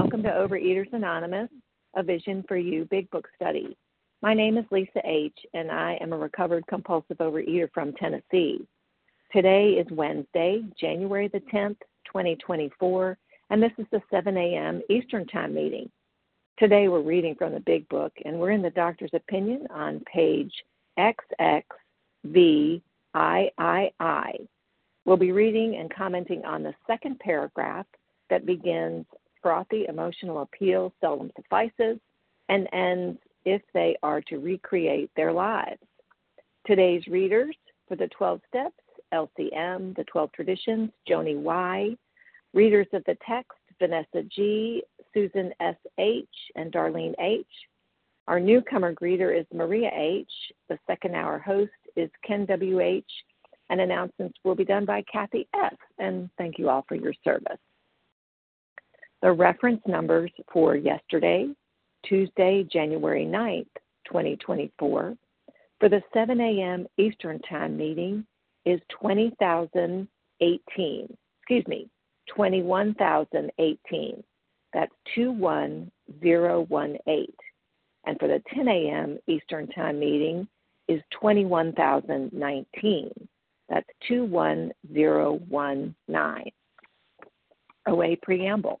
welcome to Overeaters Anonymous, a Vision for You Big Book study. My name is Lisa H., and I am a recovered compulsive overeater from Tennessee. Today is Wednesday, January the 10th, 2024, and this is the 7 a.m. Eastern Time meeting. Today we're reading from the Big Book, and we're in the doctor's opinion on page XXVIII. We'll be reading and commenting on the second paragraph that begins frothy emotional appeal seldom suffices and ends if they are to recreate their lives. Today's readers for the 12 steps LCM, the 12 traditions, Joni Y. Readers of the text, Vanessa G., Susan S.H., and Darlene H. Our newcomer greeter is Maria H. The second hour host is Ken W.H. And announcements will be done by Kathy S. And thank you all for your service. The reference numbers for yesterday, Tuesday, January 9th, 2024, for the 7 a.m. Eastern Time meeting is 20,018. Excuse me, 21,018. That's 21018. And for the 10 a.m. Eastern Time meeting is 21,019. That's 21019. OA Preamble.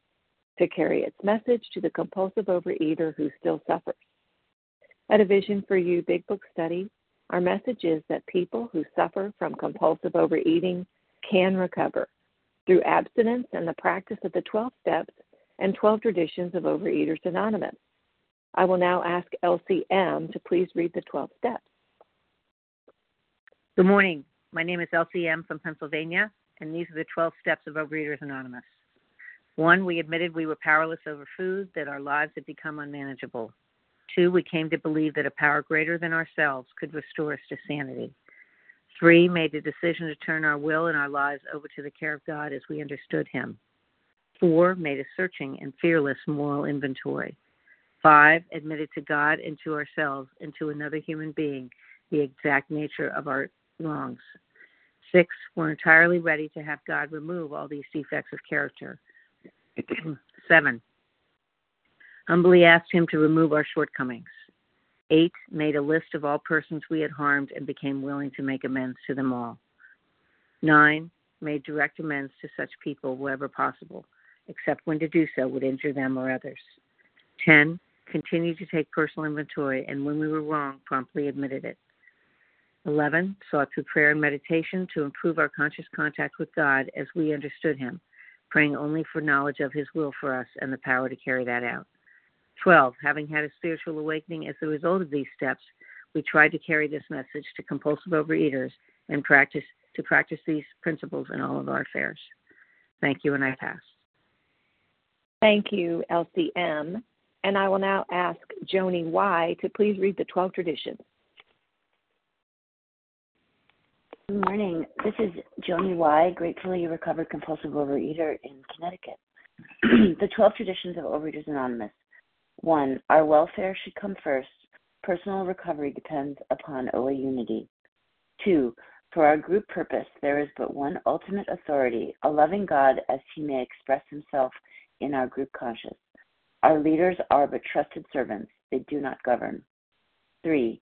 to carry its message to the compulsive overeater who still suffers. At a Vision for You Big Book study, our message is that people who suffer from compulsive overeating can recover through abstinence and the practice of the 12 steps and 12 traditions of Overeaters Anonymous. I will now ask LCM to please read the 12 steps. Good morning. My name is LCM from Pennsylvania, and these are the 12 steps of Overeaters Anonymous. One, we admitted we were powerless over food, that our lives had become unmanageable. Two, we came to believe that a power greater than ourselves could restore us to sanity. Three, made the decision to turn our will and our lives over to the care of God as we understood Him. Four, made a searching and fearless moral inventory. Five, admitted to God and to ourselves and to another human being the exact nature of our wrongs. Six, we're entirely ready to have God remove all these defects of character. Seven, humbly asked him to remove our shortcomings. Eight, made a list of all persons we had harmed and became willing to make amends to them all. Nine, made direct amends to such people wherever possible, except when to do so would injure them or others. Ten, continued to take personal inventory and when we were wrong, promptly admitted it. 11. Sought through prayer and meditation to improve our conscious contact with God as we understood Him, praying only for knowledge of His will for us and the power to carry that out. 12. Having had a spiritual awakening as a result of these steps, we tried to carry this message to compulsive overeaters and practice to practice these principles in all of our affairs. Thank you, and I pass. Thank you, LCM. And I will now ask Joni Y to please read the 12 traditions. Good morning. This is Joni Y, gratefully recovered compulsive overeater in Connecticut. the 12 traditions of Overeaters Anonymous. 1. Our welfare should come first. Personal recovery depends upon OA unity. 2. For our group purpose, there is but one ultimate authority, a loving God as he may express himself in our group conscious. Our leaders are but trusted servants, they do not govern. 3.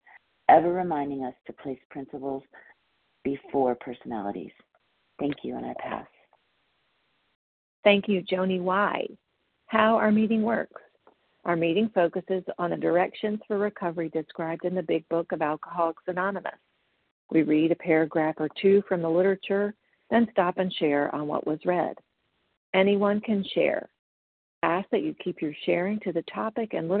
ever reminding us to place principles before personalities. Thank you, and I pass. Thank you, Joni Y. How our meeting works. Our meeting focuses on the directions for recovery described in the Big Book of Alcoholics Anonymous. We read a paragraph or two from the literature, then stop and share on what was read. Anyone can share. Ask that you keep your sharing to the topic and literature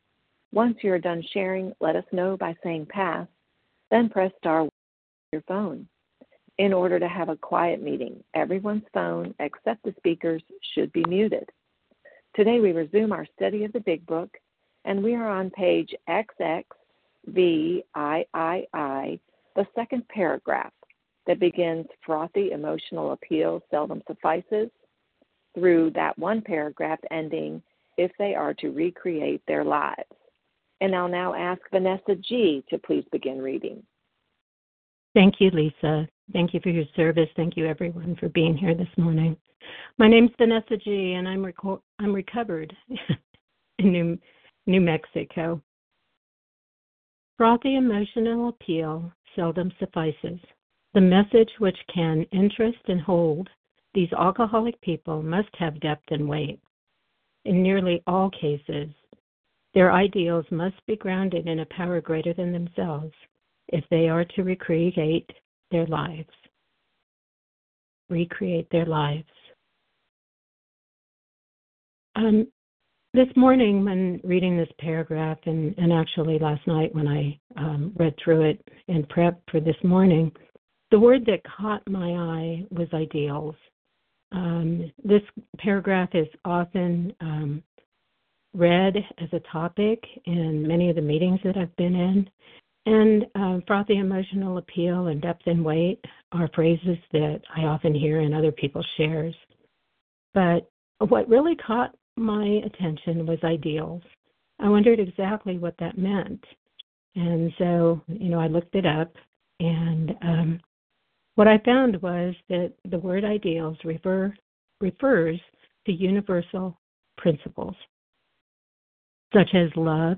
Once you are done sharing, let us know by saying pass then press star on your phone. In order to have a quiet meeting, everyone's phone except the speaker's should be muted. Today we resume our study of the Big Book, and we are on page XXVIII, the second paragraph that begins frothy emotional appeal seldom suffices through that one paragraph ending if they are to recreate their lives. And I'll now ask Vanessa G. to please begin reading. Thank you, Lisa. Thank you for your service. Thank you, everyone, for being here this morning. My name's Vanessa G., and I'm, reco- I'm recovered in New, New Mexico. Frothy emotional appeal seldom suffices. The message which can interest and hold these alcoholic people must have depth and weight. In nearly all cases, their ideals must be grounded in a power greater than themselves if they are to recreate their lives. Recreate their lives. Um, this morning, when reading this paragraph, and, and actually last night when I um, read through it in prep for this morning, the word that caught my eye was ideals. Um, this paragraph is often um, read as a topic in many of the meetings that I've been in. And um, frothy emotional appeal and depth and weight are phrases that I often hear in other people's shares. But what really caught my attention was ideals. I wondered exactly what that meant. And so, you know, I looked it up, and um, what I found was that the word ideals refer, refers to universal principles such as love,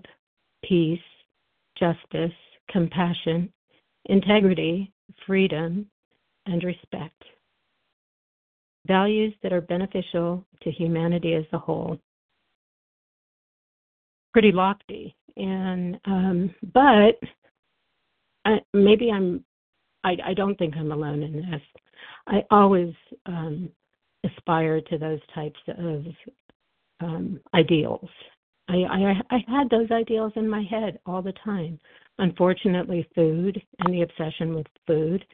peace, justice, compassion, integrity, freedom, and respect. Values that are beneficial to humanity as a whole. Pretty lofty, and um, but I, maybe I'm. I, I don't think I'm alone in this. I always um, aspire to those types of um, ideals I, I I had those ideals in my head all the time. Unfortunately, food and the obsession with food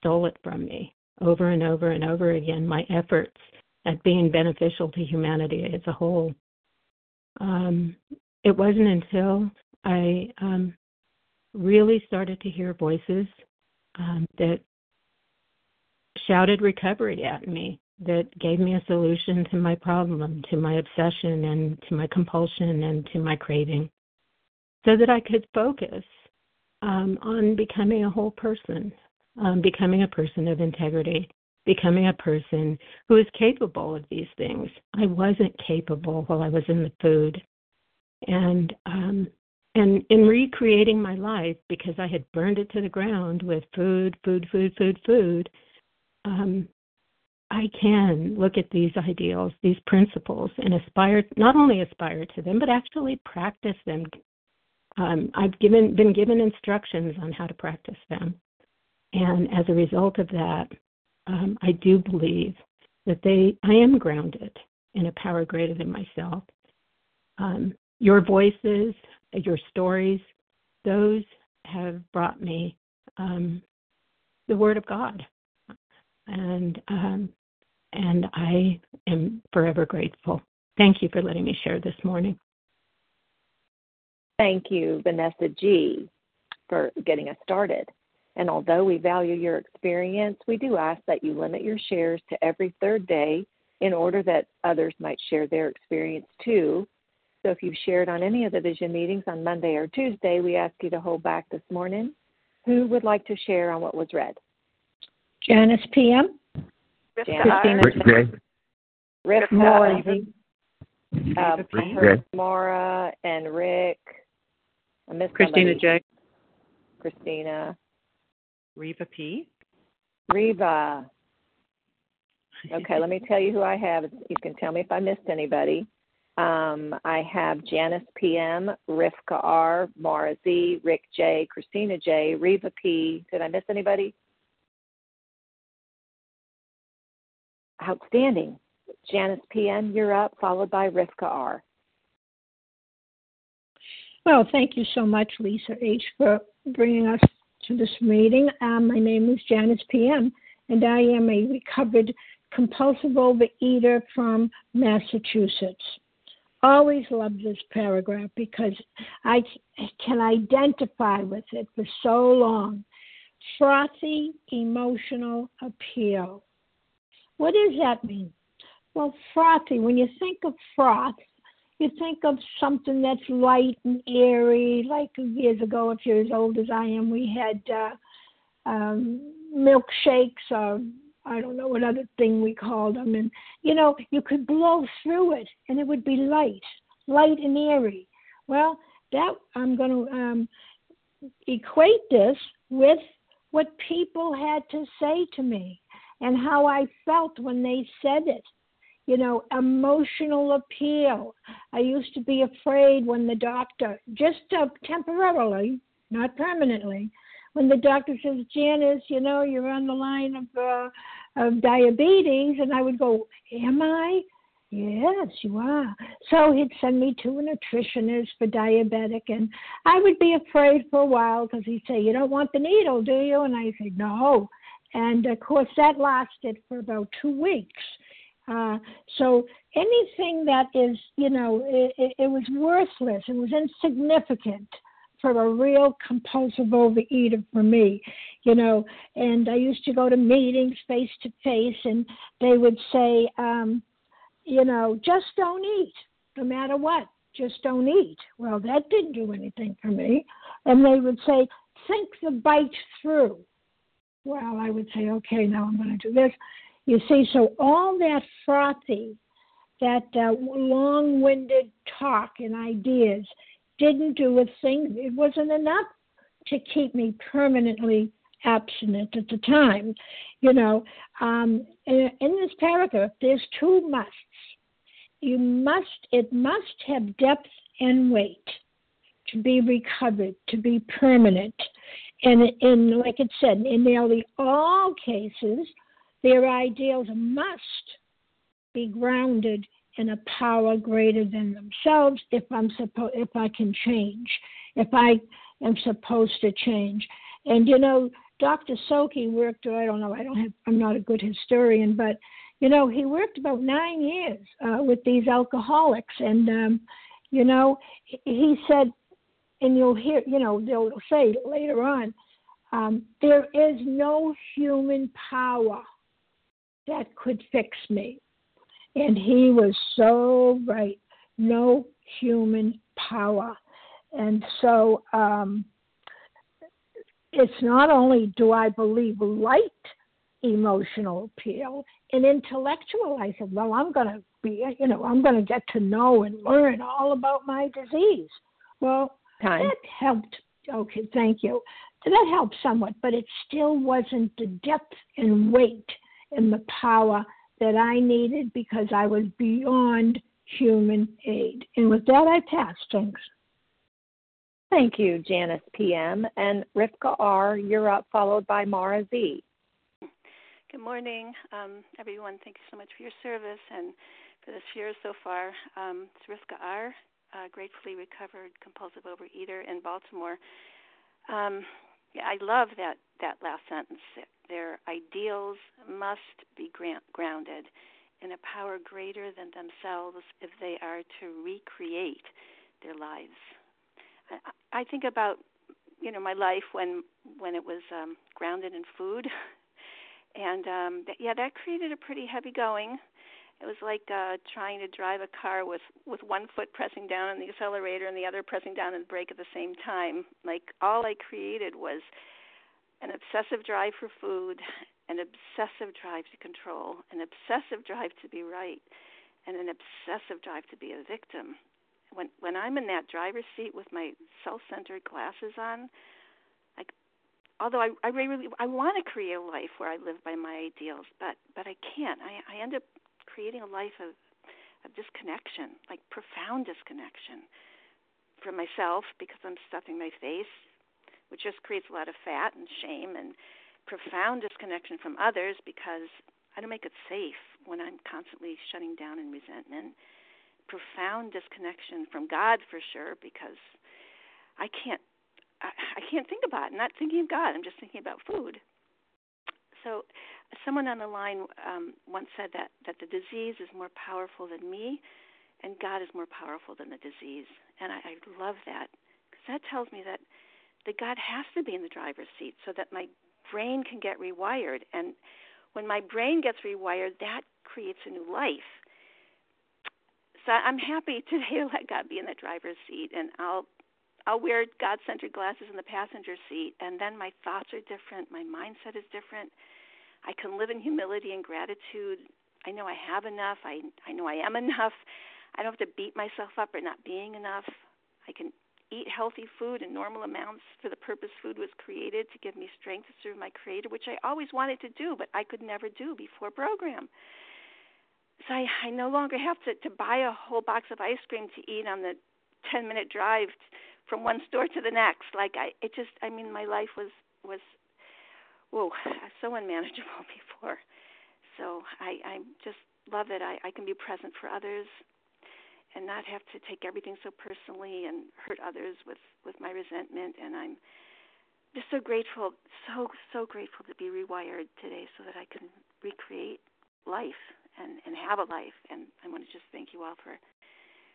stole it from me over and over and over again. My efforts at being beneficial to humanity as a whole. Um, it wasn't until I um, really started to hear voices um, that shouted recovery at me, that gave me a solution to my problem, to my obsession, and to my compulsion, and to my craving, so that I could focus um, on becoming a whole person, um, becoming a person of integrity, becoming a person who is capable of these things. I wasn't capable while I was in the food. And um, and in recreating my life because I had burned it to the ground with food, food, food, food, food, um, I can look at these ideals, these principles, and aspire not only aspire to them, but actually practice them. Um, I've given been given instructions on how to practice them, and as a result of that, um, I do believe that they I am grounded in a power greater than myself. Um, your voices, your stories, those have brought me um, the Word of God, and um, and I am forever grateful. Thank you for letting me share this morning. Thank you, Vanessa G, for getting us started. And although we value your experience, we do ask that you limit your shares to every third day in order that others might share their experience too. So if you've shared on any of the vision meetings on Monday or Tuesday, we ask you to hold back this morning. Who would like to share on what was read? Janice PM. Christina Rick J. Rick Maura. uh, Rick heard J. Maura and Rick. I missed Christina somebody. J. Christina. Reva P. Reva. Okay, let me tell you who I have. You can tell me if I missed anybody. Um, I have Janice PM, Rivka R, Mara Z, Rick J, Christina J, Reva P. Did I miss anybody? Outstanding. Janice PM, you're up, followed by Rivka R. Well, thank you so much, Lisa H, for bringing us to this meeting. Um, my name is Janice PM, and I am a recovered compulsive overeater from Massachusetts. Always loved this paragraph because I can identify with it for so long. Frothy emotional appeal. What does that mean? Well, frothy, when you think of froth, you think of something that's light and airy. Like years ago, if you're as old as I am, we had uh, um, milkshakes or I don't know what other thing we called them. And, you know, you could blow through it and it would be light, light and airy. Well, that I'm going to um, equate this with what people had to say to me and how I felt when they said it. You know, emotional appeal. I used to be afraid when the doctor, just uh, temporarily, not permanently, when the doctor says, Janice, you know, you're on the line of uh, of diabetes, and I would go, Am I? Yes, you are. So he'd send me to a nutritionist for diabetic, and I would be afraid for a while because he'd say, You don't want the needle, do you? And I said, No. And of course, that lasted for about two weeks. Uh, so anything that is, you know, it, it, was worthless, it was insignificant for a real compulsive overeater for me, you know. And I used to go to meetings face to face, and they would say, um, you know, just don't eat, no matter what. Just don't eat. Well, that didn't do anything for me. And they would say, think the bite through. Well, I would say, okay, now I'm going to do this. You see, so all that frothy, that uh, long winded talk and ideas didn't do a thing. It wasn't enough to keep me permanently abstinent at the time. You know, um, in, in this paragraph, there's two musts. You must, it must have depth and weight to be recovered, to be permanent. And in, like it said, in nearly all cases, their ideals must be grounded in a power greater than themselves if I'm supposed if I can change, if I am supposed to change. And you know, Dr. Silkworth, I don't know, I don't have, I'm not a good historian, but you know, he worked about nine years uh, with these alcoholics, and um, you know, he said, and you'll hear, you know, they'll say later on, Um, there is no human power that could fix me. And he was so right. No human power. And so um, it's not only do I believe light emotional appeal and intellectualize it. Well, I'm going to be, you know, I'm going to get to know and learn all about my disease. Well, Time. that helped. Okay, thank you. That helped somewhat, but it still wasn't the depth and weight and the power that I needed because I was beyond human aid. And with that, I pass. Thanks. Thank you, Janice PM. And Rivka R., you're up, followed by Mara Z. Good morning, um, everyone. Thank you so much for your service and for this year so far. Um, it's Rivka R., uh, gratefully recovered compulsive overeater in Baltimore. Um, yeah, I love that that last sentence. Their ideals must be grounded in a power greater than themselves if they are to recreate their lives. I, I think about you know my life when when it was um, grounded in food, and um, yeah, that created a pretty heavy going. It was like uh, trying to drive a car with with one foot pressing down on the accelerator and the other pressing down on the brake at the same time. Like all I created was an obsessive drive for food, an obsessive drive to control, an obsessive drive to be right, and an obsessive drive to be a victim. When when I'm in that driver's seat with my self-centered glasses on, like although I I really I want to create a life where I live by my ideals, but but I can't. I I end up creating a life of of disconnection, like profound disconnection from myself because I'm stuffing my face which just creates a lot of fat and shame and profound disconnection from others because I don't make it safe when I'm constantly shutting down in resentment. Profound disconnection from God for sure because I can't I, I can't think about it. I'm not thinking of God. I'm just thinking about food. So, someone on the line um, once said that that the disease is more powerful than me, and God is more powerful than the disease. And I, I love that because that tells me that that God has to be in the driver's seat so that my brain can get rewired. And when my brain gets rewired, that creates a new life. So I'm happy today to let God be in the driver's seat, and I'll I'll wear God-centered glasses in the passenger seat, and then my thoughts are different, my mindset is different. I can live in humility and gratitude. I know I have enough. I I know I am enough. I don't have to beat myself up for not being enough. I can eat healthy food in normal amounts for the purpose food was created to give me strength to serve my creator, which I always wanted to do, but I could never do before program. So I, I no longer have to, to buy a whole box of ice cream to eat on the 10 minute drive from one store to the next. Like I, it just, I mean, my life was, was, whoa, so unmanageable before. So I, I just love it. I, I can be present for others and not have to take everything so personally and hurt others with with my resentment. And i'm just so grateful so so grateful to be rewired today so that i can recreate life and and have a life. And i want to just thank you all for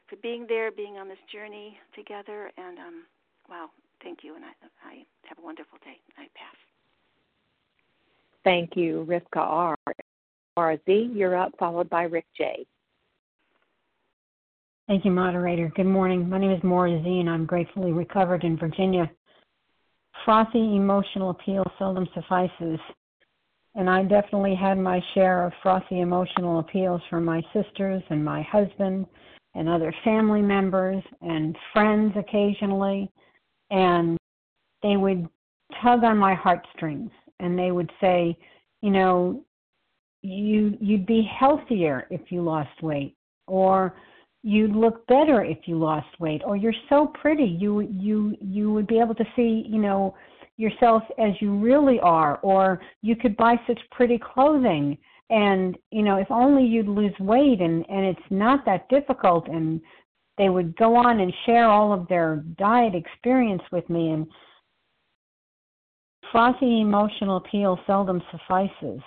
for being there being on this journey together. And um wow thank you. And i i have a wonderful day. I pass thank you rivka r rz you're up followed by rick j Thank you, moderator. Good morning. My name is Maura Z, and I'm gratefully recovered in Virginia. Frothy emotional appeal seldom suffices, and I definitely had my share of frothy emotional appeals from my sisters and my husband and other family members and friends occasionally, and they would tug on my heartstrings and they would say, you know, you you'd be healthier if you lost weight, or you'd look better if you lost weight or you're so pretty you you you would be able to see you know yourself as you really are or you could buy such pretty clothing. And you know if only you'd lose weight and and it's not that difficult and they would go on and share all of their diet experience with me and frothy emotional appeal seldom suffices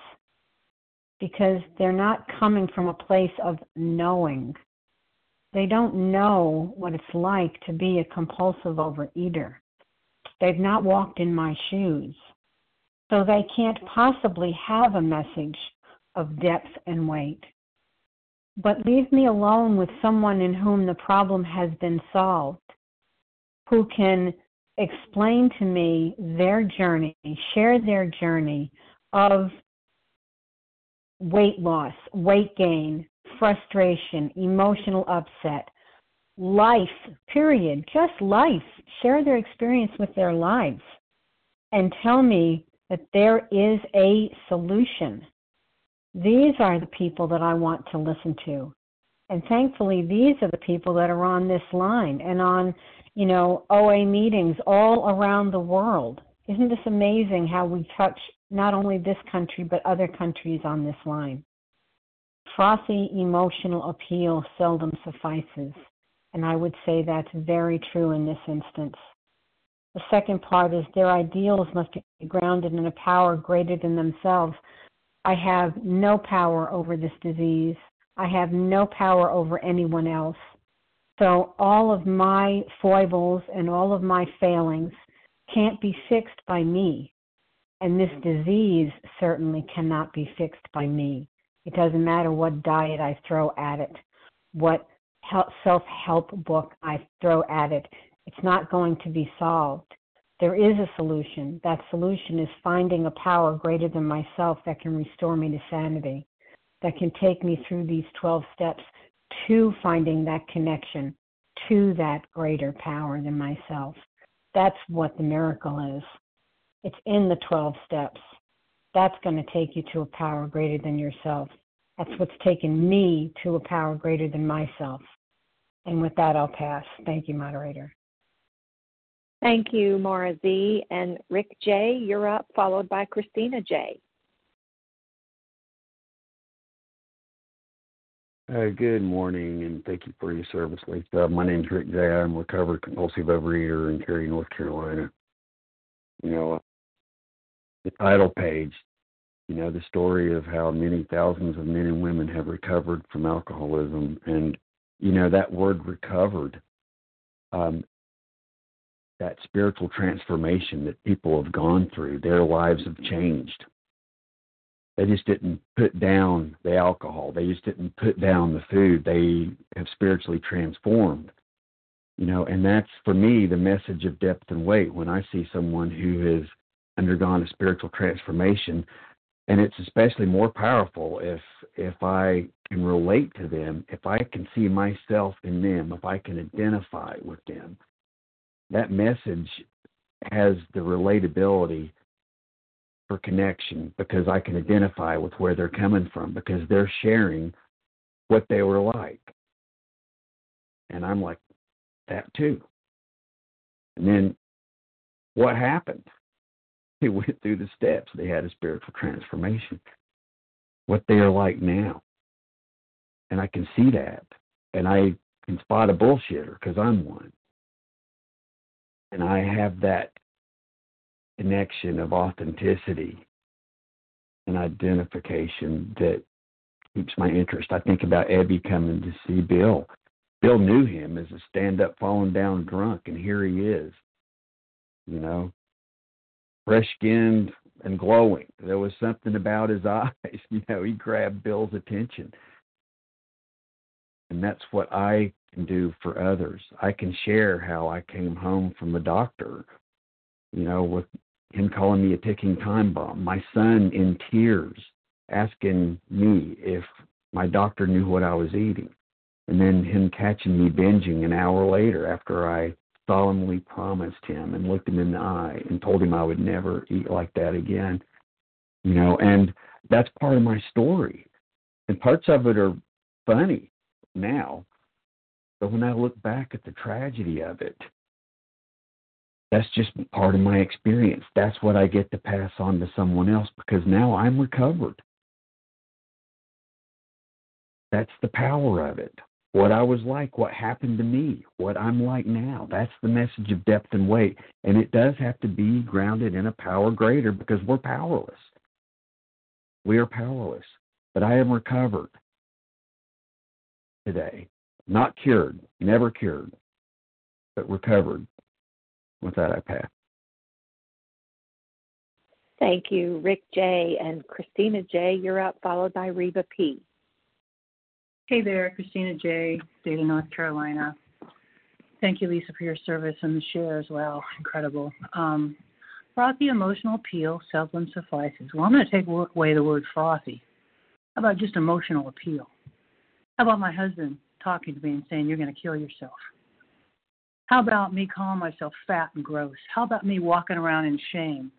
because they're not coming from a place of knowing they don't know what it's like to be a compulsive overeater. They've not walked in my shoes. So they can't possibly have a message of depth and weight. But leave me alone with someone in whom the problem has been solved, who can explain to me their journey, share their journey of weight loss, weight gain, frustration, emotional upset, life, period, just life. Share their experience with their lives and tell me that there is a solution. These are the people that I want to listen to. And thankfully, these are the people that are on this line and on, you know, OA meetings all around the world. Isn't this amazing how we touch not only this country, but other countries on this line? Frothy emotional appeal seldom suffices. And I would say that's very true in this instance. The second part is their ideals must be grounded in a power greater than themselves. I have no power over this disease. I have no power over anyone else. So all of my foibles and all of my failings can't be fixed by me. And this mm. disease certainly cannot be fixed by me. It doesn't matter what diet I throw at it, what self help book I throw at it. It's not going to be solved. There is a solution. That solution is finding a power greater than myself that can restore me to sanity, that can take me through these 12 steps to finding that connection to that greater power than myself. That's what the miracle is. It's in the 12 steps. That's going to take you to a power greater than yourself. That's what's taken me to a power greater than myself. And with that, I'll pass. Thank you, moderator. Thank you, Mara Z. And Rick J., you're up, followed by Christina J. Uh, good morning, and thank you for your service, Lisa. My name is Rick J. I'm a recovered compulsive overeater in Cary, North Carolina. You know, the title page, you know, the story of how many thousands of men and women have recovered from alcoholism. And, you know, that word recovered, um, that spiritual transformation that people have gone through, their lives have changed. They just didn't put down the alcohol. They just didn't put down the food. They have spiritually transformed. You know, and that's for me the message of depth and weight when I see someone who has undergone a spiritual transformation and it's especially more powerful if if I can relate to them, if I can see myself in them, if I can identify with them. That message has the relatability for connection because I can identify with where they're coming from because they're sharing what they were like. And I'm like that too. And then what happened? They went through the steps. They had a spiritual transformation. What they are like now. And I can see that. And I can spot a bullshitter because I'm one. And I have that connection of authenticity and identification that keeps my interest. I think about Ebby coming to see Bill. Bill knew him as a stand up, falling down drunk, and here he is. You know, fresh skinned and glowing. There was something about his eyes, you know, he grabbed Bill's attention. And that's what I can do for others. I can share how I came home from the doctor, you know, with him calling me a ticking time bomb, my son in tears asking me if my doctor knew what I was eating, and then him catching me binging an hour later after I solemnly promised him and looked him in the eye and told him I would never eat like that again. You know, and that's part of my story. And parts of it are funny now. But when I look back at the tragedy of it, that's just part of my experience. That's what I get to pass on to someone else because now I'm recovered. That's the power of it what I was like, what happened to me, what I'm like now. That's the message of depth and weight. And it does have to be grounded in a power greater because we're powerless. We are powerless. But I am recovered today. Not cured, never cured, but recovered. With that, I pass. Thank you, Rick J. And Christina J., you're up, followed by Reba P. Hey there, Christina J., state of North Carolina. Thank you, Lisa, for your service and the share as well. Incredible. Um, frothy emotional appeal seldom suffices. Well, I'm going to take away the word frothy. How about just emotional appeal? How about my husband talking to me and saying, You're going to kill yourself? How about me calling myself fat and gross? How about me walking around in shame?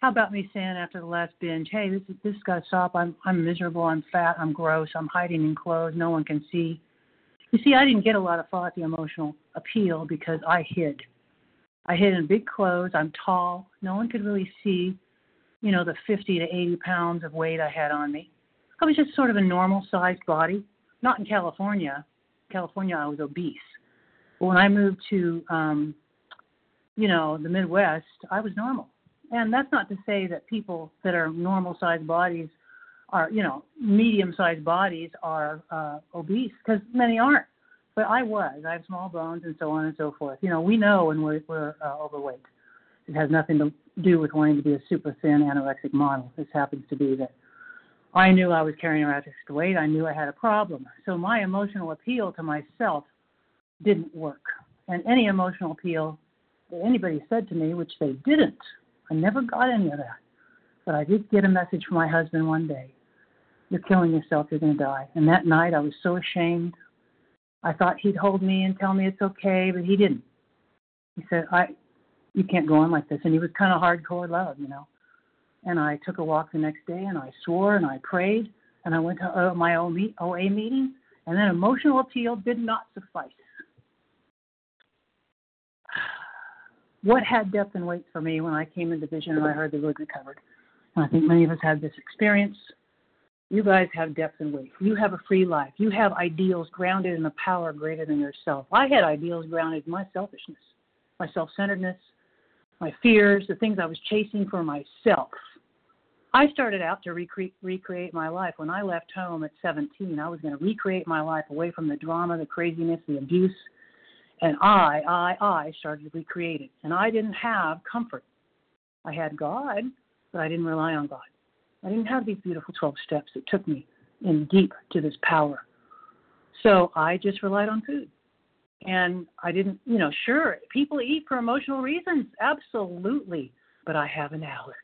How about me saying after the last binge, hey, this this got to stop. I'm I'm miserable. I'm fat. I'm gross. I'm hiding in clothes. No one can see. You see, I didn't get a lot of frothy emotional appeal because I hid. I hid in big clothes. I'm tall. No one could really see, you know, the 50 to 80 pounds of weight I had on me. I was just sort of a normal sized body. Not in California. California, I was obese. When I moved to, um, you know, the Midwest, I was normal. And that's not to say that people that are normal sized bodies are, you know, medium sized bodies are uh, obese, because many aren't. But I was. I have small bones and so on and so forth. You know, we know when we're, we're uh, overweight. It has nothing to do with wanting to be a super thin anorexic model. This happens to be that I knew I was carrying anorexic weight. I knew I had a problem. So my emotional appeal to myself didn't work. And any emotional appeal that anybody said to me, which they didn't, I never got any of that. But I did get a message from my husband one day You're killing yourself, you're going to die. And that night I was so ashamed. I thought he'd hold me and tell me it's okay, but he didn't. He said, I, you can't go on like this. And he was kind of hardcore love, you know. And I took a walk the next day and I swore and I prayed and I went to my OA meeting. And then emotional appeal did not suffice. What had depth and weight for me when I came into vision and I heard the word recovered? And I think many of us had this experience. You guys have depth and weight. You have a free life. You have ideals grounded in a power greater than yourself. I had ideals grounded in my selfishness, my self centeredness, my fears, the things I was chasing for myself. I started out to recre- recreate my life. When I left home at 17, I was going to recreate my life away from the drama, the craziness, the abuse. And I, I, I started to recreate it. And I didn't have comfort. I had God, but I didn't rely on God. I didn't have these beautiful 12 steps that took me in deep to this power. So I just relied on food. And I didn't, you know, sure, people eat for emotional reasons, absolutely, but I have an allergy.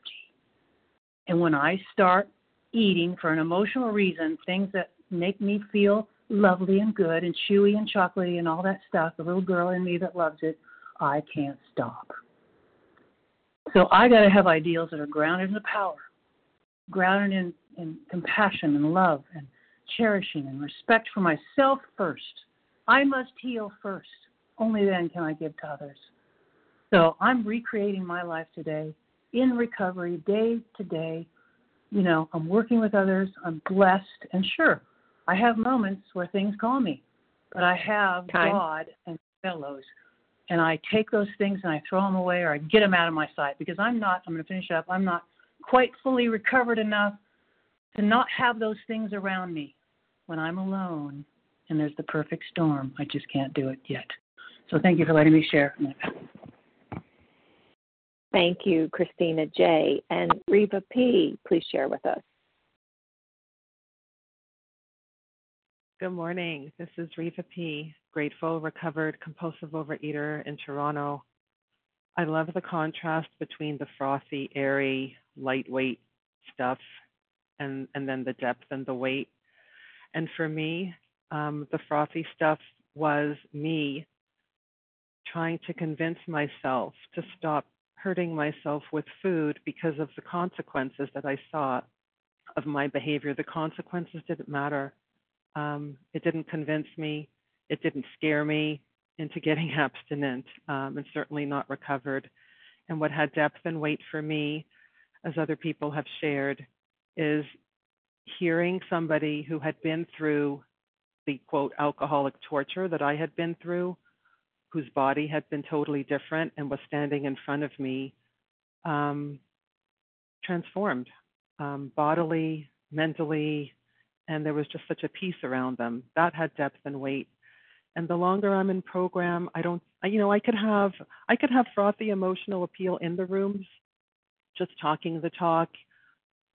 And when I start eating for an emotional reason, things that make me feel lovely and good and chewy and chocolatey and all that stuff, the little girl in me that loves it, I can't stop. So I got to have ideals that are grounded in the power, grounded in, in compassion and love and cherishing and respect for myself first I must heal first. Only then can I give to others. So I'm recreating my life today in recovery, day to day. You know, I'm working with others. I'm blessed. And sure, I have moments where things call me, but I have Time. God and fellows. And I take those things and I throw them away or I get them out of my sight because I'm not, I'm going to finish up, I'm not quite fully recovered enough to not have those things around me when I'm alone and there's the perfect storm. I just can't do it yet. So thank you for letting me share. Thank you, Christina J. And Reva P., please share with us. Good morning. This is Reva P., grateful, recovered, compulsive overeater in Toronto. I love the contrast between the frothy, airy, lightweight stuff and, and then the depth and the weight. And for me, um, the frothy stuff was me trying to convince myself to stop hurting myself with food because of the consequences that I saw of my behavior. The consequences didn't matter. Um, it didn't convince me. It didn't scare me into getting abstinent um, and certainly not recovered. And what had depth and weight for me, as other people have shared, is hearing somebody who had been through the quote alcoholic torture that I had been through, whose body had been totally different and was standing in front of me, um, transformed um, bodily, mentally, and there was just such a peace around them. That had depth and weight. And the longer I'm in program, I don't, you know, I could have, I could have frothy emotional appeal in the rooms, just talking the talk,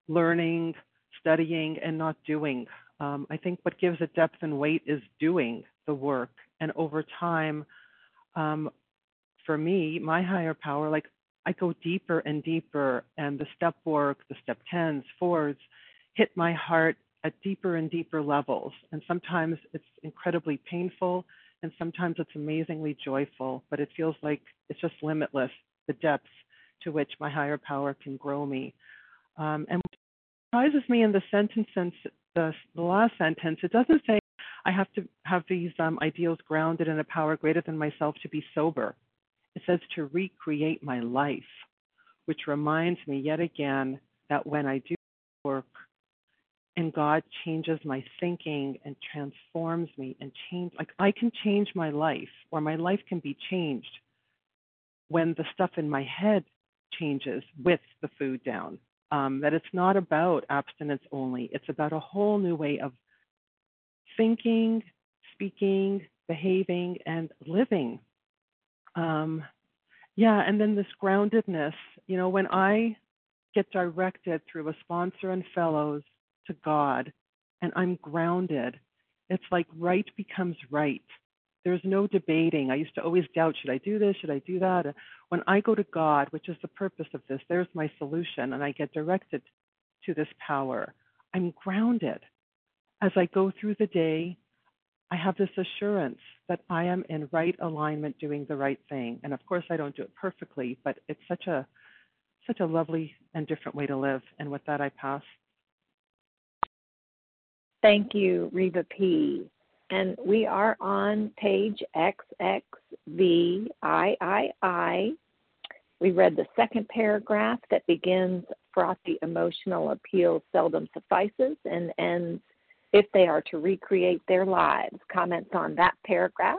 learning, studying, and not doing. Um, I think what gives it depth and weight is doing the work. And over time, um, for me, my higher power, like I go deeper and deeper, and the step work, the step tens, fours, hit my heart at deeper and deeper levels. And sometimes it's incredibly painful, and sometimes it's amazingly joyful, but it feels like it's just limitless, the depths to which my higher power can grow me. Um, and what surprises me in the sentence, the, the last sentence, it doesn't say I have to have these um, ideals grounded in a power greater than myself to be sober. It says to recreate my life, which reminds me yet again that when I do work and God changes my thinking and transforms me and change like I can change my life or my life can be changed when the stuff in my head changes with the food down. Um, that it's not about abstinence only, it's about a whole new way of thinking, speaking, behaving, and living. Um, yeah, and then this groundedness, you know, when I get directed through a sponsor and fellows to God and I'm grounded, it's like right becomes right. There's no debating. I used to always doubt should I do this? Should I do that? When I go to God, which is the purpose of this, there's my solution, and I get directed to this power. I'm grounded. As I go through the day, I have this assurance that I am in right alignment doing the right thing. And of course I don't do it perfectly, but it's such a such a lovely and different way to live. And with that I pass. Thank you, Reva P. And we are on page XXVIII. We read the second paragraph that begins frothy emotional appeal seldom suffices and ends if they are to recreate their lives. Comments on that paragraph.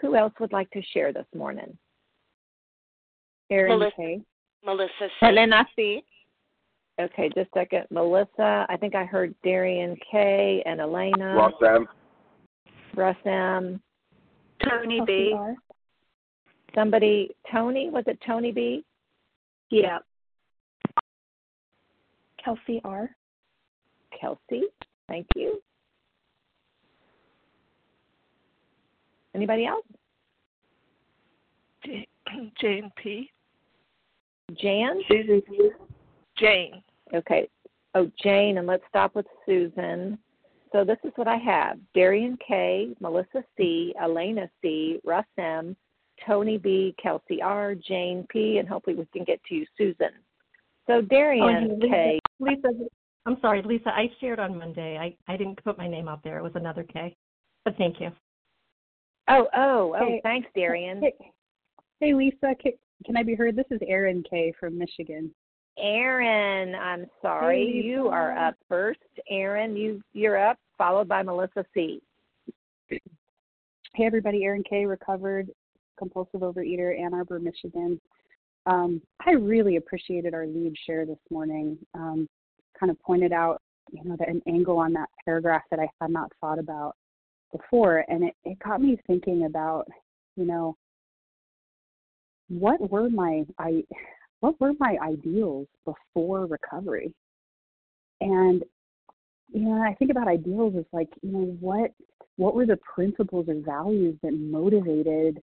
Who else would like to share this morning? Erin Melissa, K. Melissa C. Helena C. Okay, just a second. Melissa, I think I heard Darian K. and Elena. Ross M. Russ M. Tony oh, B. Somebody, Tony, was it Tony B? Yeah. Kelsey R. Kelsey, thank you. Anybody else? Jane P. Jan? Susan P. Jane. Okay. Oh, Jane, and let's stop with Susan. So this is what I have Darian K., Melissa C., Elena C., Russ M., Tony B., Kelsey R., Jane P., and hopefully we can get to you, Susan. So Darian oh, Lisa, K. Lisa, I'm sorry, Lisa. I shared on Monday. I, I didn't put my name out there. It was another K. But thank you. Oh, oh, oh, hey, thanks, Darian. Hey, hey Lisa, can, can, I be heard? This is Erin K from Michigan. Erin, I'm sorry. Hey, you are up first. Erin, you you're up, followed by Melissa C. Hey everybody, Erin K, recovered compulsive overeater, Ann Arbor, Michigan. Um, I really appreciated our lead share this morning. Um, kind of pointed out, you know, that an angle on that paragraph that I had not thought about before and it, it got me thinking about you know what were my i what were my ideals before recovery? And you know i think about ideals as like you know what what were the principles or values that motivated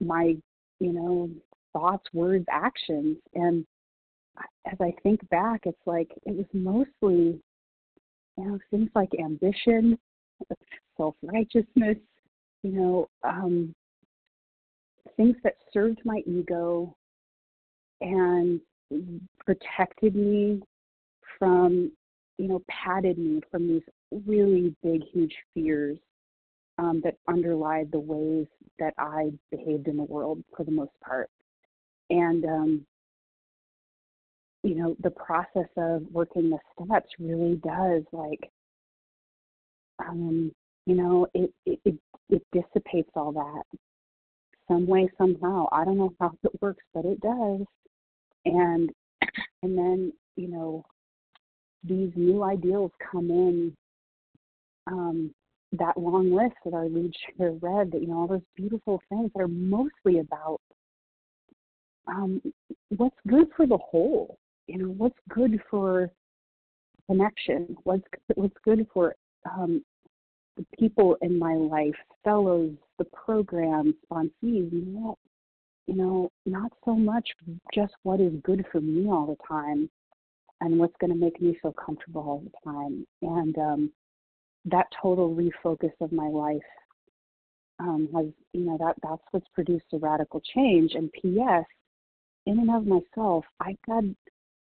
my you know thoughts words actions? And as i think back it's like it was mostly you know things like ambition self righteousness, you know, um, things that served my ego and protected me from, you know, padded me from these really big, huge fears um, that underlie the ways that I behaved in the world for the most part. And, um, you know, the process of working the steps really does like um, you know, it, it, it, it dissipates all that some way, somehow. I don't know how it works, but it does. And and then, you know, these new ideals come in um, that long list that our lead share read that you know all those beautiful things that are mostly about um, what's good for the whole you know, what's good for connection? What's what's good for um, the people in my life, fellows, the program, sponsees, not, you know, not so much just what is good for me all the time and what's going to make me feel comfortable all the time. And um, that total refocus of my life um, has, you know, that that's what's produced a radical change. And P.S. In and of myself, I got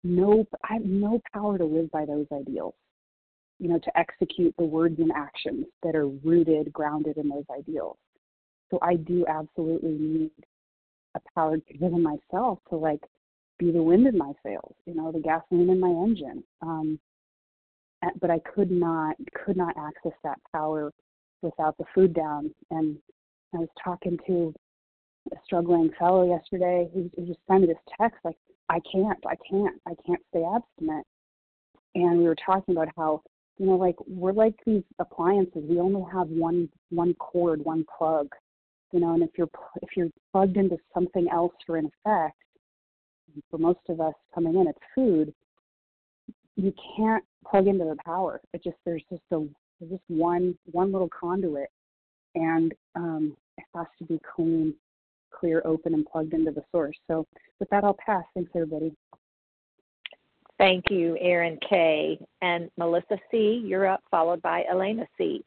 no, I have no power to live by those ideals you know, to execute the words and actions that are rooted, grounded in those ideals. So I do absolutely need a power given myself to like be the wind in my sails, you know, the gasoline in my engine. Um, but I could not could not access that power without the food down. And I was talking to a struggling fellow yesterday who, just sent me this text like, I can't, I can't, I can't stay abstinent. And we were talking about how you know like we're like these appliances we only have one one cord one plug you know and if you're if you're plugged into something else for an effect for most of us coming in it's food you can't plug into the power it just there's just a there's just one one little conduit and um it has to be clean clear open and plugged into the source so with that i'll pass thanks everybody Thank you, Erin K. And Melissa C., you're up, followed by Elena C.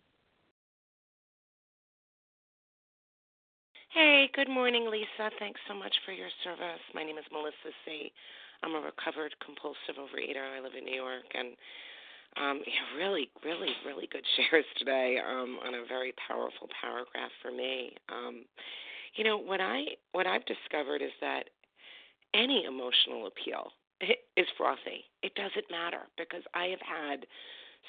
Hey, good morning, Lisa. Thanks so much for your service. My name is Melissa C. I'm a recovered compulsive overeater. I live in New York, and um, yeah, really, really, really good shares today um, on a very powerful paragraph for me. Um, you know what I what I've discovered is that any emotional appeal is frothy. It doesn't matter because I have had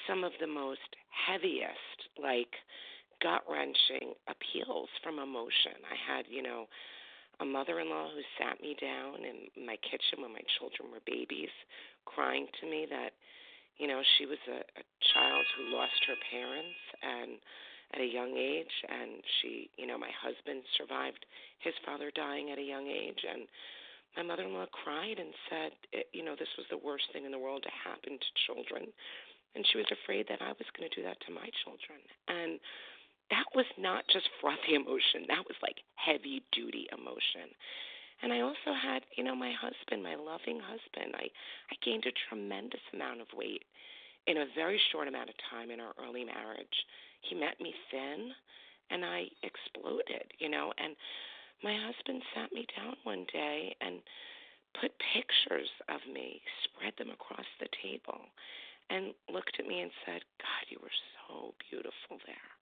some of the most heaviest, like gut wrenching appeals from emotion. I had, you know, a mother in law who sat me down in my kitchen when my children were babies, crying to me that, you know, she was a, a child who lost her parents and at a young age and she you know my husband survived his father dying at a young age and my mother-in-law cried and said, it, you know, this was the worst thing in the world to happen to children, and she was afraid that I was going to do that to my children. And that was not just frothy emotion; that was like heavy-duty emotion. And I also had, you know, my husband, my loving husband. I I gained a tremendous amount of weight in a very short amount of time in our early marriage. He met me thin, and I exploded, you know, and my husband sat me down one day and put pictures of me, spread them across the table, and looked at me and said, God, you were so beautiful there.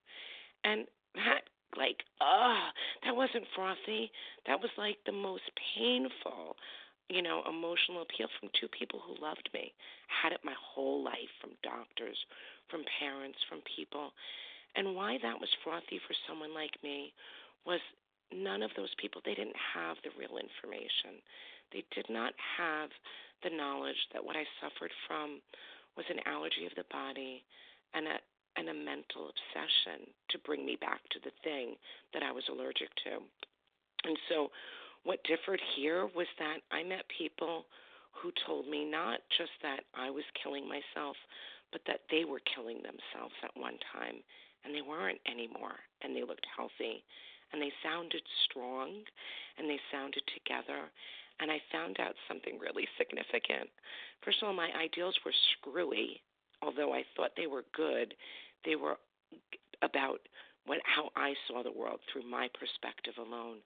And that, like, oh, that wasn't frothy. That was like the most painful, you know, emotional appeal from two people who loved me. Had it my whole life from doctors, from parents, from people. And why that was frothy for someone like me was none of those people they didn't have the real information they did not have the knowledge that what i suffered from was an allergy of the body and a and a mental obsession to bring me back to the thing that i was allergic to and so what differed here was that i met people who told me not just that i was killing myself but that they were killing themselves at one time and they weren't anymore and they looked healthy and they sounded strong and they sounded together. And I found out something really significant. First of all, my ideals were screwy, although I thought they were good. They were about what how I saw the world through my perspective alone.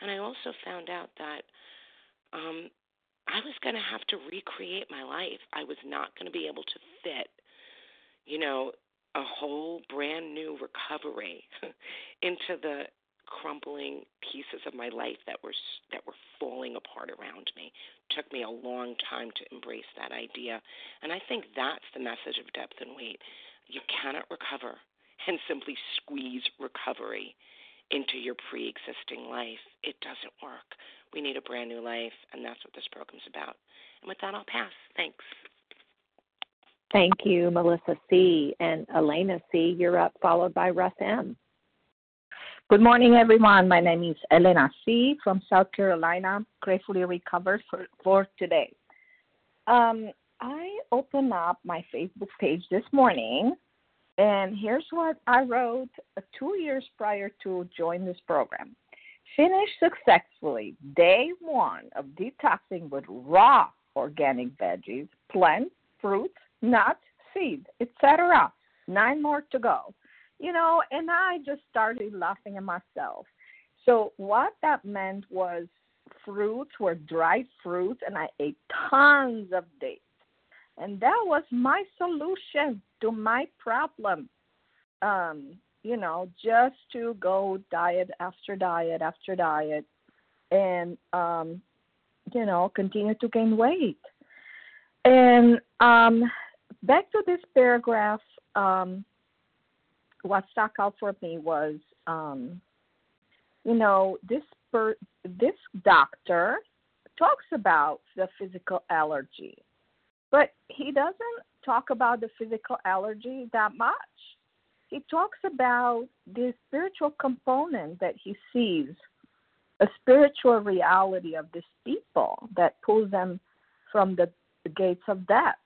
And I also found out that um, I was going to have to recreate my life. I was not going to be able to fit, you know, a whole brand new recovery into the crumbling pieces of my life that were that were falling apart around me. It took me a long time to embrace that idea, and I think that's the message of depth and weight. You cannot recover and simply squeeze recovery into your pre-existing life. It doesn't work. We need a brand new life, and that's what this program's about. And with that, I'll pass. Thanks. Thank you, Melissa C. And Elena C., you're up, followed by Russ M. Good morning, everyone. My name is Elena C. from South Carolina, gratefully recovered for, for today. Um, I opened up my Facebook page this morning, and here's what I wrote two years prior to join this program. Finish successfully day one of detoxing with raw organic veggies, plants, fruits, nuts, seeds, etc. Nine more to go. You know, and I just started laughing at myself. So what that meant was fruits were dried fruits, and I ate tons of dates. And that was my solution to my problem. Um, you know, just to go diet after diet after diet and um, you know, continue to gain weight. And um back to this paragraph, um, what stuck out for me was um, you know, this per- this doctor talks about the physical allergy, but he doesn't talk about the physical allergy that much. He talks about the spiritual component that he sees, a spiritual reality of these people that pulls them from the, gates of death.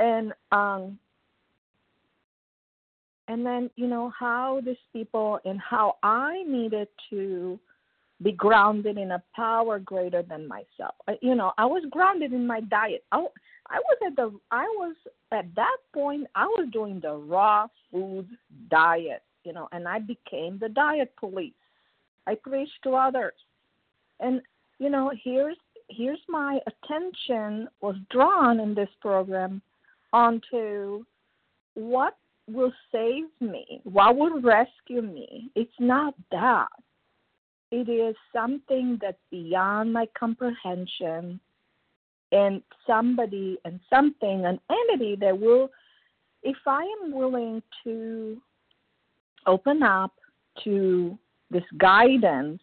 And um, and then you know how these people and how I needed to be grounded in a power greater than myself. You know, I was grounded in my diet. I, I was at the I was at that point I was doing the raw food diet, you know, and I became the diet police. I preached to others. And you know, here's here's my attention was drawn in this program onto what will save me, what will rescue me. It's not that. It is something that's beyond my comprehension and somebody and something, an entity that will, if I am willing to open up to this guidance,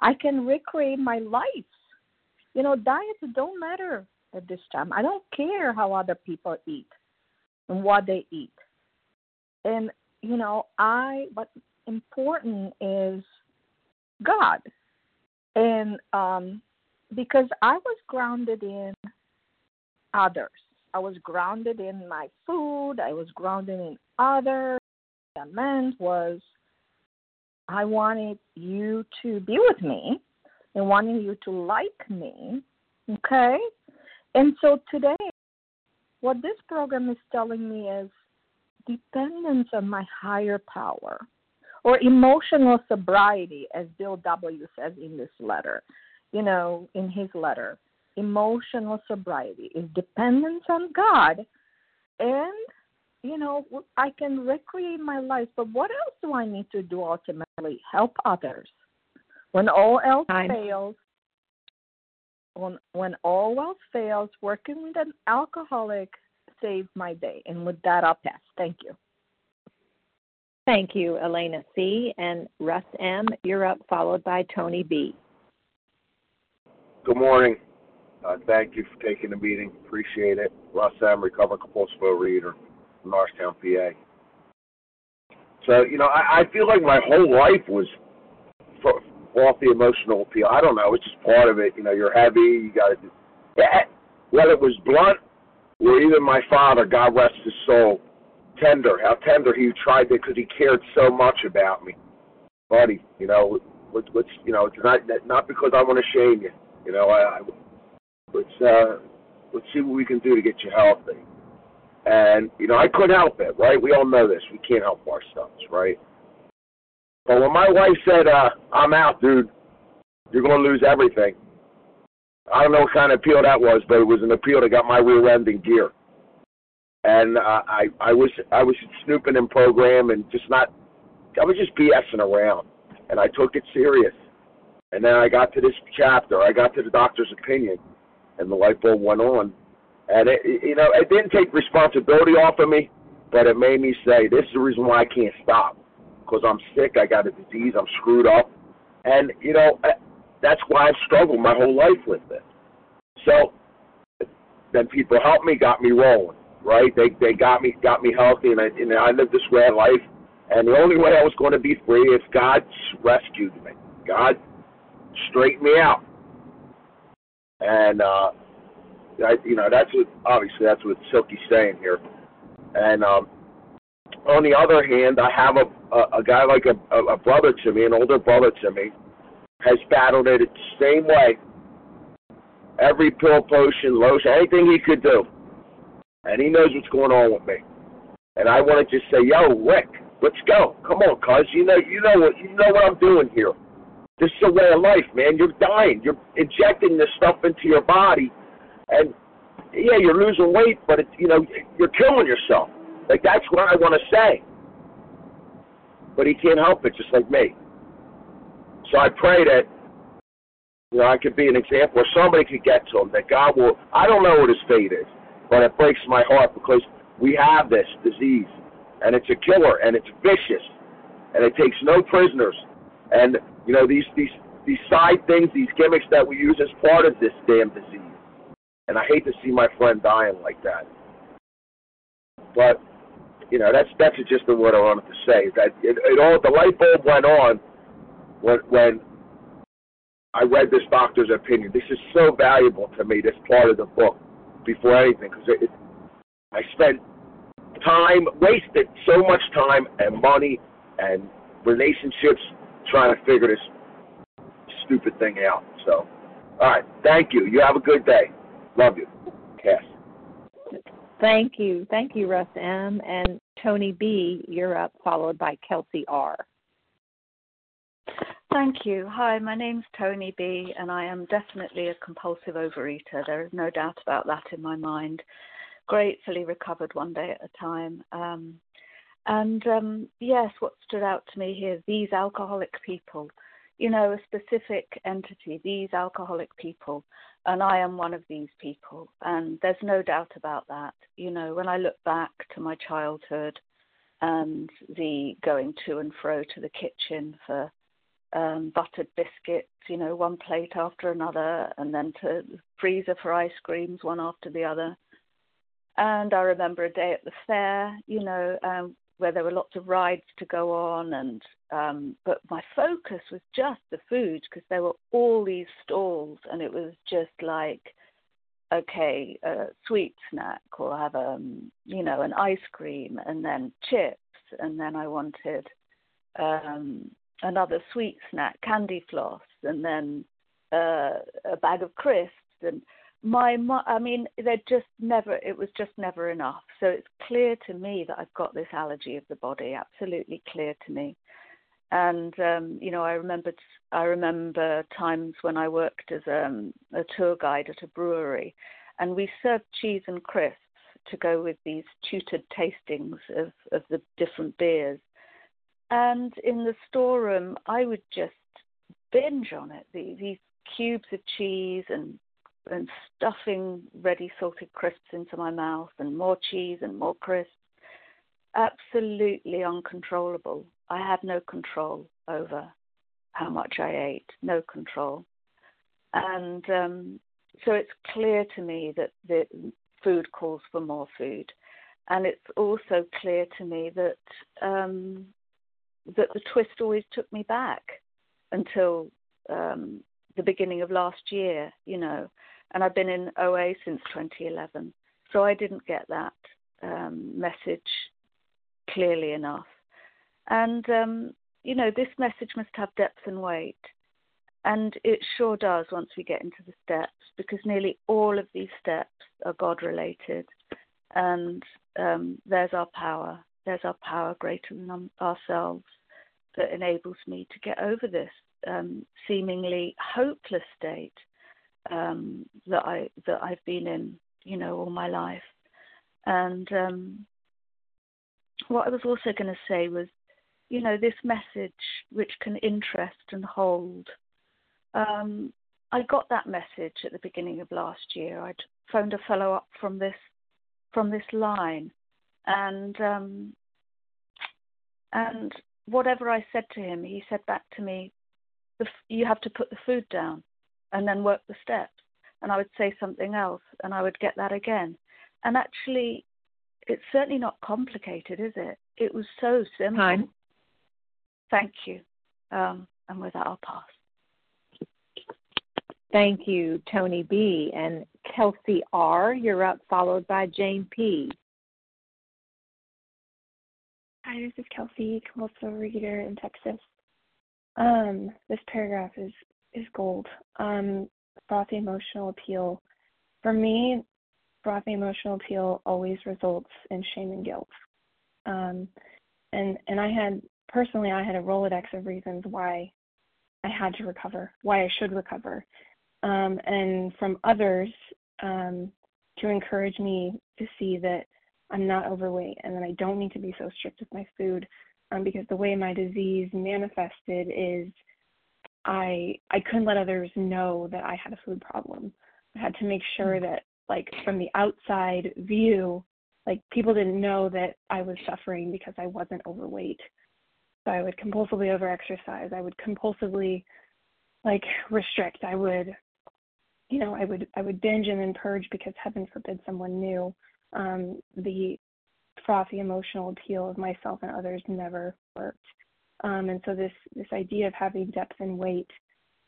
I can recreate my life. You know, diets don't matter at this time. I don't care how other people eat and what they eat. And, you know, I, what's important is God. And um, because I was grounded in others, I was grounded in my food, I was grounded in others. That meant was I wanted you to be with me and wanting you to like me. Okay? And so today, what this program is telling me is dependence on my higher power or emotional sobriety, as Bill W. says in this letter, you know, in his letter. Emotional sobriety is dependence on God, and you know, I can recreate my life, but what else do I need to do ultimately? Help others. When all else Time. fails, when, when all else fails, working with an alcoholic saved my day. And with that, I'll pass. Thank you. Thank you, Elena C. And Russ M., you're up, followed by Tony B. Good morning. Uh, thank you for taking the meeting. Appreciate it. Russ M., recovered compulsive overeater from Norristown, PA. So, you know, I, I feel like my whole life was for, off the emotional appeal. I don't know. It's just part of it. You know, you're heavy. You got to. Yeah, whether it was blunt or even my father, God rest his soul, tender, how tender he tried to, because he cared so much about me, buddy. You know, let's, let's you know, it's not not because I want to shame you. You know, I, I let's uh, let's see what we can do to get you healthy. And you know, I couldn't help it, right? We all know this. We can't help ourselves, right? But when my wife said, uh, "I'm out, dude," you're going to lose everything. I don't know what kind of appeal that was, but it was an appeal that got my rear end in gear and uh, I I was I was snooping in program and just not I was just BSing around, and I took it serious. And then I got to this chapter, I got to the doctor's opinion, and the light bulb went on. And it, you know, it didn't take responsibility off of me, but it made me say, this is the reason why I can't stop, because I'm sick, I got a disease, I'm screwed up, and you know, that's why I've struggled my whole life with it. So then people helped me, got me rolling right? They they got me got me healthy, and I and I lived this way life. And the only way I was going to be free is God rescued me. God straightened me out. And uh, I, you know, that's what obviously that's what Silky's saying here. And um, on the other hand, I have a a, a guy like a, a, a brother to me, an older brother to me, has battled it the same way. Every pill, potion, lotion, anything he could do, and he knows what's going on with me. And I want to just say, yo, Rick, let's go. Come on, cuz you know you know what you know what I'm doing here. This is a way of life, man. You're dying. You're injecting this stuff into your body, and yeah, you're losing weight, but it, you know you're killing yourself. Like that's what I want to say. But he can't help it, just like me. So I pray that you know I could be an example, or somebody could get to him. That God will. I don't know what his fate is, but it breaks my heart because we have this disease, and it's a killer, and it's vicious, and it takes no prisoners. And you know these these these side things, these gimmicks that we use as part of this damn disease. And I hate to see my friend dying like that. But you know that's that's just what I wanted to say. That it, it all the light bulb went on when when I read this doctor's opinion. This is so valuable to me. This part of the book before anything because it, it, I spent time wasted so much time and money and relationships trying to figure this stupid thing out. So, all right. Thank you. You have a good day. Love you. Cass. Thank you. Thank you, Russ M. And Tony B., you're up, followed by Kelsey R. Thank you. Hi, my name's Tony B., and I am definitely a compulsive overeater. There is no doubt about that in my mind. Gratefully recovered one day at a time. Um, and um, yes, what stood out to me here, these alcoholic people, you know, a specific entity, these alcoholic people, and I am one of these people. And there's no doubt about that. You know, when I look back to my childhood and the going to and fro to the kitchen for um, buttered biscuits, you know, one plate after another, and then to freezer for ice creams, one after the other. And I remember a day at the fair, you know, um, where there were lots of rides to go on and um but my focus was just the food because there were all these stalls and it was just like okay a sweet snack or have a um, you know an ice cream and then chips and then i wanted um another sweet snack candy floss and then uh, a bag of crisps. And my i mean they're just never it was just never enough. So it's clear to me that i've got this allergy of the body absolutely clear to me. And um you know i remembered i remember times when i worked as um, a tour guide at a brewery and we served cheese and crisps to go with these tutored tastings of of the different beers and in the storeroom i would just binge on it the, these cubes of cheese and and stuffing ready salted crisps into my mouth and more cheese and more crisps. Absolutely uncontrollable. I had no control over how much I ate, no control. And um, so it's clear to me that the food calls for more food. And it's also clear to me that um, that the twist always took me back until um, the beginning of last year, you know and I've been in OA since 2011. So I didn't get that um, message clearly enough. And, um, you know, this message must have depth and weight. And it sure does once we get into the steps, because nearly all of these steps are God related. And um, there's our power. There's our power greater than ourselves that enables me to get over this um, seemingly hopeless state um, that I that I've been in, you know, all my life. And um, what I was also going to say was, you know, this message which can interest and hold. Um, I got that message at the beginning of last year. I'd phoned a fellow up from this from this line, and um, and whatever I said to him, he said back to me, "You have to put the food down." and then work the steps. And I would say something else and I would get that again. And actually, it's certainly not complicated, is it? It was so simple. Time. Thank you. Um, and with that, I'll pass. Thank you, Tony B. And Kelsey R., you're up, followed by Jane P. Hi, this is Kelsey, compulsive reader in Texas. Um, this paragraph is is gold. Um, frothy emotional appeal. For me, frothy emotional appeal always results in shame and guilt. Um, and and I had personally, I had a rolodex of reasons why I had to recover, why I should recover, um, and from others um, to encourage me to see that I'm not overweight and that I don't need to be so strict with my food um, because the way my disease manifested is I I couldn't let others know that I had a food problem. I had to make sure that like from the outside view, like people didn't know that I was suffering because I wasn't overweight. So I would compulsively overexercise. I would compulsively like restrict. I would you know, I would I would binge and then purge because heaven forbid someone knew um, the frothy emotional appeal of myself and others never worked. Um, and so this this idea of having depth and weight,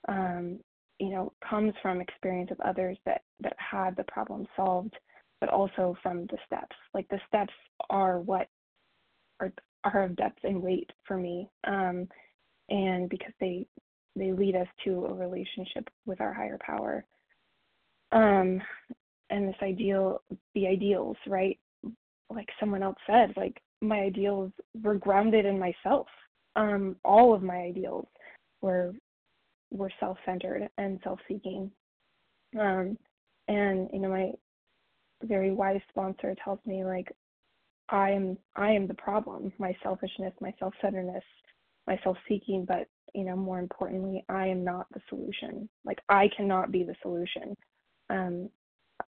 um, you know, comes from experience of others that that had the problem solved, but also from the steps. Like the steps are what are are of depth and weight for me, um, and because they they lead us to a relationship with our higher power. And this ideal the ideals right? Like someone else said like my ideals were grounded in myself. Um all of my ideals were were self-centered and self-seeking. Um and you know my very wise sponsor tells me like i am i am the problem my selfishness my self-centeredness my self-seeking but you know more importantly i am not the solution. Like i cannot be the solution. Um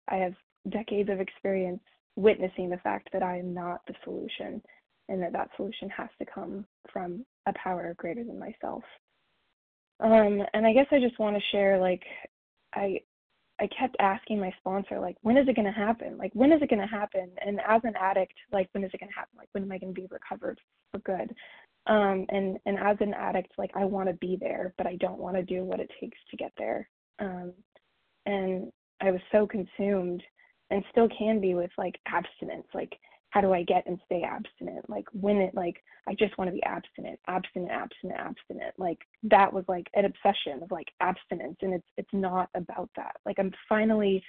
I have decades of experience witnessing the fact that I am not the solution and that that solution has to come from a power greater than myself. Um, and I guess I just want to share like I I kept asking my sponsor like when is it going to happen? Like when is it going to happen? And as an addict, like when is it going to happen? Like when am I going to be recovered for good? Um, and and as an addict, like I want to be there, but I don't want to do what it takes to get there. Um, and I was so consumed and still can be with like abstinence. Like, how do I get and stay abstinent? Like, when it, like, I just want to be abstinent, abstinent, abstinent, abstinent. Like, that was like an obsession of like abstinence. And it's, it's not about that. Like, I'm finally,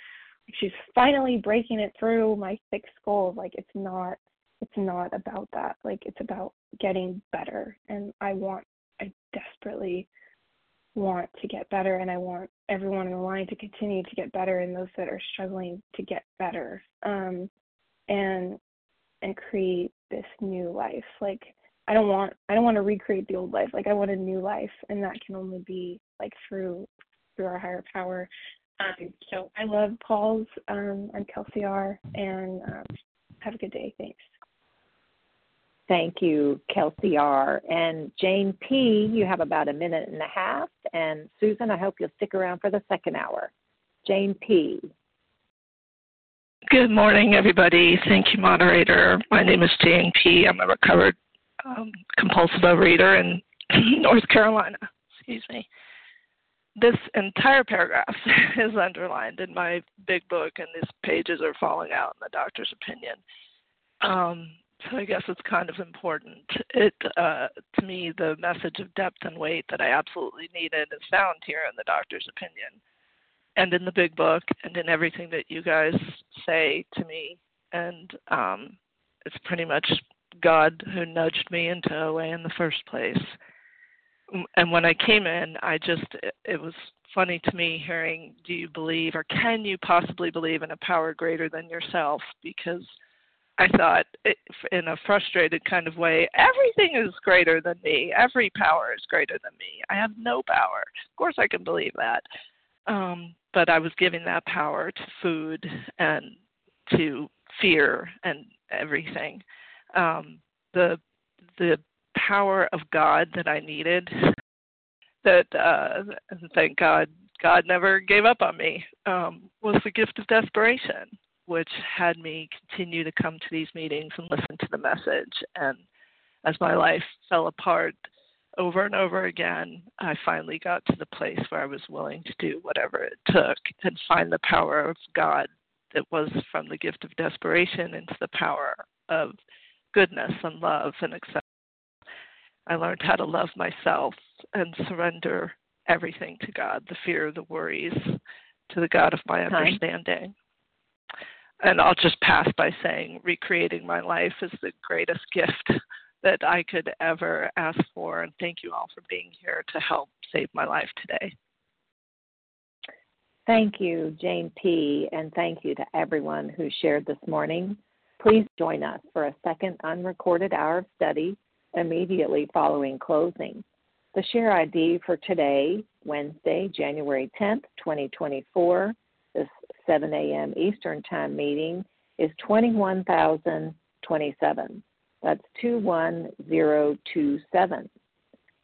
she's finally breaking it through my thick skull. Like, it's not, it's not about that. Like, it's about getting better. And I want, I desperately want to get better and I want everyone in the line to continue to get better and those that are struggling to get better um, and and create this new life. Like I don't want I don't want to recreate the old life. Like I want a new life and that can only be like through through our higher power. Um, so I love Paul's um, and Kelsey R and um, have a good day. Thanks Thank you, Kelsey R. And Jane P., you have about a minute and a half. And Susan, I hope you'll stick around for the second hour. Jane P. Good morning, everybody. Thank you, moderator. My name is Jane P. I'm a recovered um, compulsive overeater in North Carolina. Excuse me. This entire paragraph is underlined in my big book, and these pages are falling out in the doctor's opinion. Um, so I guess it's kind of important. It uh, to me, the message of depth and weight that I absolutely needed is found here in the doctor's opinion, and in the big book, and in everything that you guys say to me. And um, it's pretty much God who nudged me into OA in the first place. And when I came in, I just it was funny to me hearing, "Do you believe, or can you possibly believe in a power greater than yourself?" Because I thought, in a frustrated kind of way, everything is greater than me. Every power is greater than me. I have no power. Of course, I can believe that. Um, but I was giving that power to food and to fear and everything. Um, the the power of God that I needed. That uh, thank God, God never gave up on me. Um, was the gift of desperation which had me continue to come to these meetings and listen to the message. And as my life fell apart, over and over again, I finally got to the place where I was willing to do whatever it took and find the power of God that was from the gift of desperation into the power of goodness and love and acceptance. I learned how to love myself and surrender everything to God the fear, the worries, to the God of my understanding. And I'll just pass by saying recreating my life is the greatest gift that I could ever ask for. And thank you all for being here to help save my life today. Thank you, Jane P., and thank you to everyone who shared this morning. Please join us for a second unrecorded hour of study immediately following closing. The share ID for today, Wednesday, January 10th, 2024, this 7 a.m. Eastern Time meeting is 21,027. That's 21027.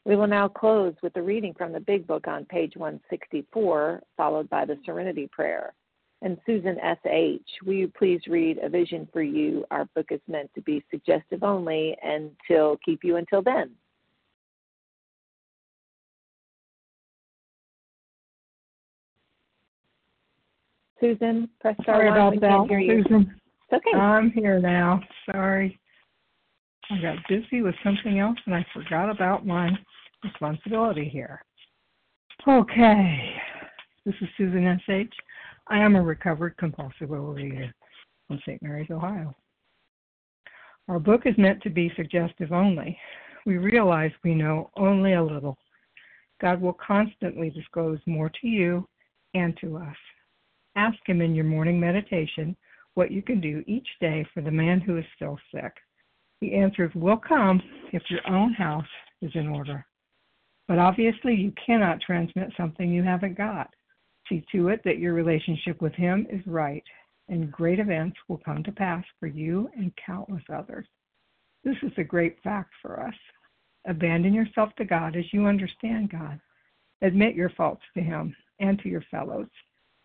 We will now close with the reading from the Big Book on page 164, followed by the Serenity Prayer. And Susan S.H., will you please read A Vision for You? Our book is meant to be suggestive only and to keep you until then. Susan, press star Sorry one. about we that, can't hear you. Susan. It's okay. I'm here now. Sorry. I got busy with something else and I forgot about my responsibility here. Okay. This is Susan S.H. I am a recovered compulsive overeater from St. Mary's, Ohio. Our book is meant to be suggestive only. We realize we know only a little. God will constantly disclose more to you and to us. Ask Him in your morning meditation what you can do each day for the man who is still sick. The answers will come if your own house is in order. But obviously, you cannot transmit something you haven't got. See to it that your relationship with Him is right, and great events will come to pass for you and countless others. This is a great fact for us. Abandon yourself to God as you understand God. Admit your faults to Him and to your fellows.